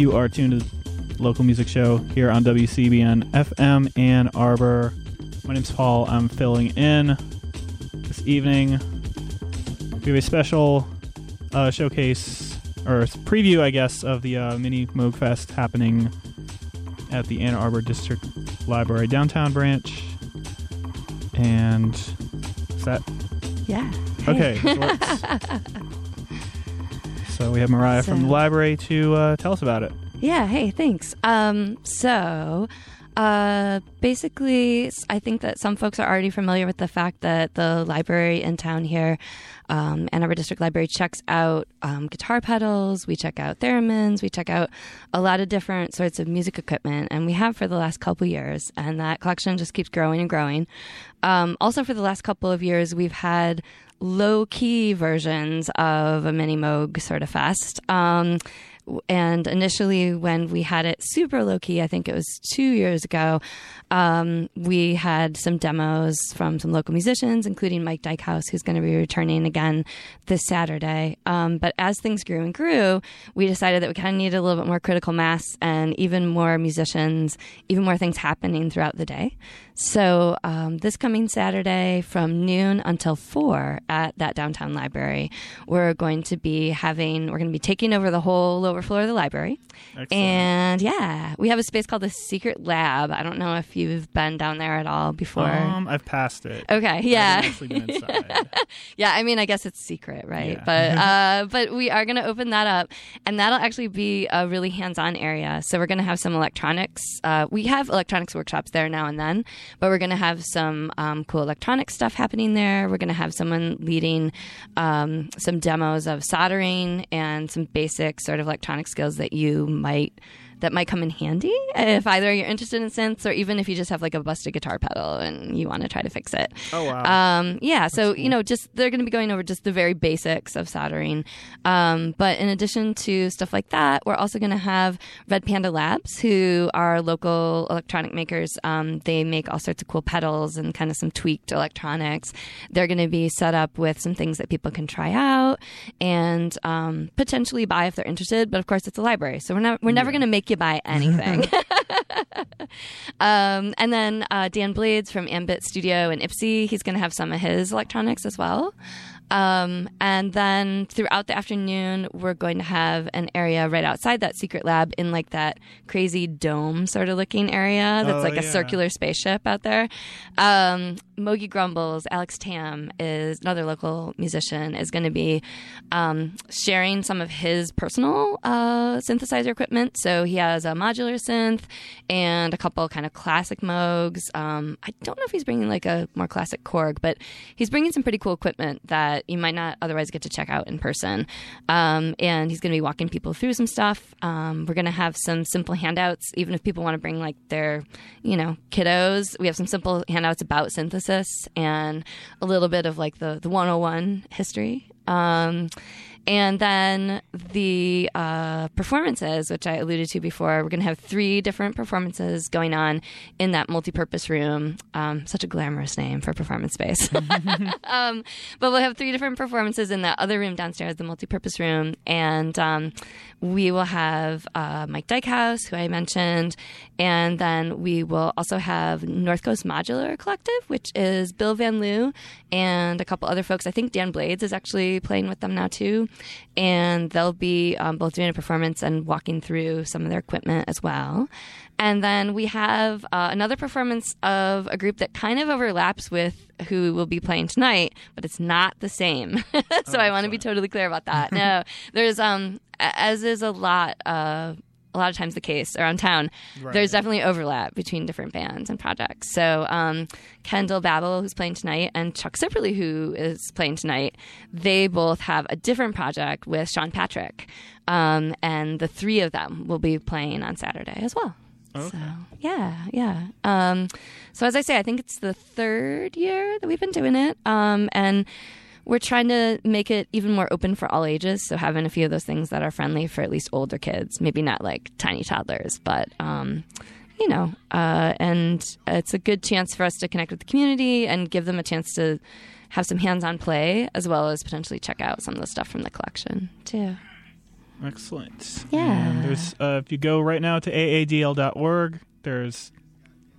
You are tuned to the local music show here on WCBN FM Ann Arbor. My name's Paul. I'm filling in this evening. We have a special uh, showcase or preview, I guess, of the uh, mini Moog Fest happening at the Ann Arbor District Library downtown branch. And is that Yeah. okay? so we have Mariah from the library to uh, tell us about it. Yeah, hey, thanks. Um, so, uh, basically, I think that some folks are already familiar with the fact that the library in town here, um, Ann Arbor District Library, checks out um, guitar pedals, we check out theremins, we check out a lot of different sorts of music equipment, and we have for the last couple years, and that collection just keeps growing and growing. Um, also, for the last couple of years, we've had low key versions of a mini Moog sort of fest. Um, and initially, when we had it super low key, I think it was two years ago, um, we had some demos from some local musicians, including Mike Dykehouse, who's going to be returning again this Saturday. Um, but as things grew and grew, we decided that we kind of needed a little bit more critical mass and even more musicians, even more things happening throughout the day. So um, this coming Saturday from noon until four at that downtown library, we're going to be having we're going to be taking over the whole lower floor of the library, Excellent. and yeah, we have a space called the Secret Lab. I don't know if you've been down there at all before. Um, I've passed it. okay, yeah. Yeah, I mean, I guess it's secret, right? Yeah. But uh, but we are going to open that up, and that'll actually be a really hands-on area. So we're going to have some electronics. Uh, we have electronics workshops there now and then, but we're going to have some um, cool electronic stuff happening there. We're going to have someone leading um, some demos of soldering and some basic sort of electronic skills that you might that might come in handy if either you're interested in synths or even if you just have like a busted guitar pedal and you want to try to fix it. Oh wow. Um, yeah, so you know, just they're going to be going over just the very basics of soldering. Um, but in addition to stuff like that, we're also going to have Red Panda Labs, who are local electronic makers. Um, they make all sorts of cool pedals and kind of some tweaked electronics. They're going to be set up with some things that people can try out and um, potentially buy if they're interested. But of course, it's a library, so we're not we're never going to make you buy anything. Um, and then uh, Dan Blades from Ambit Studio in Ypsi, he's going to have some of his electronics as well. Um, and then throughout the afternoon, we're going to have an area right outside that secret lab in like that crazy dome sort of looking area that's Oh, like a circular spaceship out there. Um, Mogi Grumbles, Alex Tam is another local musician, is going to be um, sharing some of his personal uh, synthesizer equipment. So he has a modular synth and a couple kind of classic Moogs. Um, I don't know if he's bringing like a more classic Korg, but he's bringing some pretty cool equipment that you might not otherwise get to check out in person. Um, and he's going to be walking people through some stuff. Um, we're going to have some simple handouts, even if people want to bring like their, you know, kiddos. We have some simple handouts about synthesis and a little bit of like the, the 101 history. Um, and then the uh, performances, which I alluded to before, we're going to have three different performances going on in that multi-purpose room. Um, such a glamorous name for performance space. um, but we'll have three different performances in that other room downstairs, the multi-purpose room, and um, we will have uh, Mike Dykehouse, who I mentioned, and then we will also have North Coast Modular Collective, which is Bill Van Loo and a couple other folks. I think Dan Blades is actually playing with them now too, and they'll be um, both doing a performance and walking through some of their equipment as well. And then we have uh, another performance of a group that kind of overlaps with who will be playing tonight, but it's not the same. so I want to be totally clear about that. no, there's um, as is a lot uh, a lot of times the case around town. There's definitely overlap between different bands and projects. So um, Kendall Babl, who's playing tonight, and Chuck Sipperley, who is playing tonight, they both have a different project with Sean Patrick, um, and the three of them will be playing on Saturday as well. So yeah, yeah. Um, so as I say, I think it's the third year that we've been doing it, um, and we're trying to make it even more open for all ages. So having a few of those things that are friendly for at least older kids, maybe not like tiny toddlers, but um, you know, uh, and it's a good chance for us to connect with the community and give them a chance to have some hands-on play as well as potentially check out some of the stuff from the collection too. Excellent. Yeah. And there's uh, if you go right now to aadl.org, there's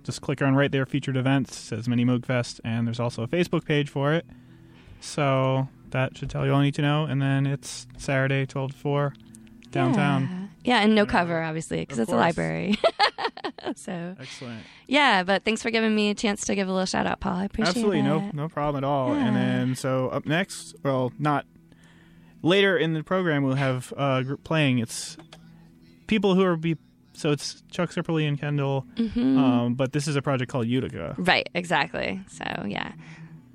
just click on right there featured events says Mini Moog Fest, and there's also a Facebook page for it. So that should tell you all you need to know. And then it's Saturday, twelve to four, downtown. Yeah, yeah and no Yeah. cover, obviously, because Of it's a library. so, Excellent. yeah, but thanks for giving me a chance to give a little shout out, Paul. I appreciate Absolutely, it. Absolutely, no no problem at all. Yeah. And then so up next, well, not later in the program, we'll have a group playing. It's people who are be so it's Chuck Sipperley and Kendall, Mhm. um, but this is a project called Utica. Right, exactly. So yeah,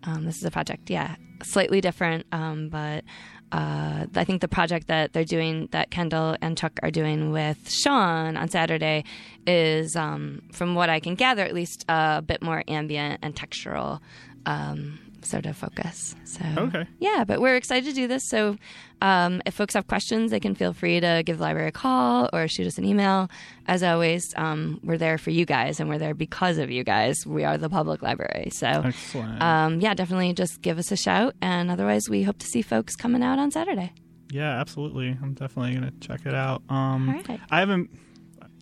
um, this is a project. Yeah, slightly different, um, but uh, I think the project that they're doing, that Kendall and Chuck are doing with Sean on Saturday, is um, from what I can gather, at least a bit more ambient and textural. Um, sort of focus so Okay. yeah but we're excited to do this so um, if folks have questions they can feel free to give the library a call or shoot us an email as always um, we're there for you guys and we're there because of you guys we are the public library so Excellent. um, yeah definitely just give us a shout and otherwise we hope to see folks coming out on saturday yeah, absolutely. I'm definitely gonna check it out. Um, All right. I haven't.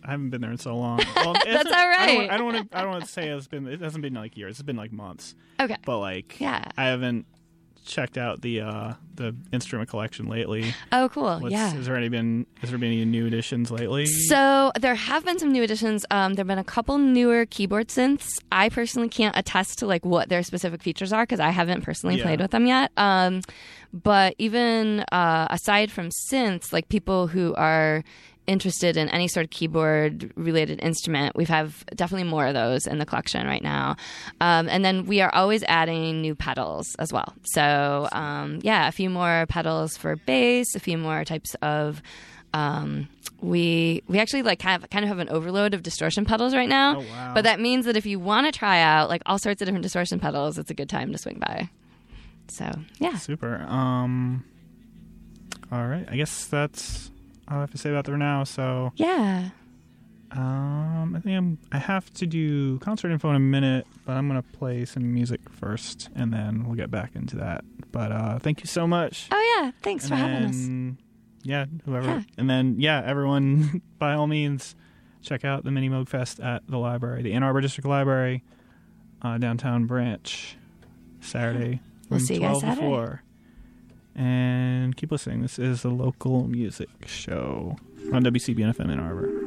I haven't been there in so long. Well, That's all don't. I don't want to. I don't want to say it's been. It hasn't been like years. It's been like months. okay But like, Yeah. I haven't checked out the uh the instrument collection lately. oh cool What's, yeah Has there any been? Has there been any new additions lately? So there have been some new additions. Um, there have been a couple newer keyboard synths. I personally can't attest to like what their specific features are because I haven't personally Yeah. played with them yet. Um, but even uh, aside from synths, like people who are interested in any sort of keyboard related instrument, we have have definitely more of those in the collection right now. Um, and then we are always adding new pedals as well. So um, yeah, a few more pedals for bass, a few more types of um, we we actually like kind of kind of have an overload of distortion pedals right now. Oh, wow. But that means that if you want to try out like all sorts of different distortion pedals, it's a good time to swing by. So yeah, Super. Um. All right. I guess that's all I have to say about there now. So, yeah, um, I think I'm. I have to do concert info in a minute, but I'm gonna play some music first, and then we'll get back into that. But uh, thank you so much. oh yeah, thanks and for having us. Yeah, whoever. Yeah. And then, yeah, everyone, by all means, check out the Mini Moog Fest at the library, the Ann Arbor District Library, uh, downtown branch, Saturday. We'll see you guys 12 to Saturday. 4. And keep listening. This is the local music show on WCBN FM in Arbor.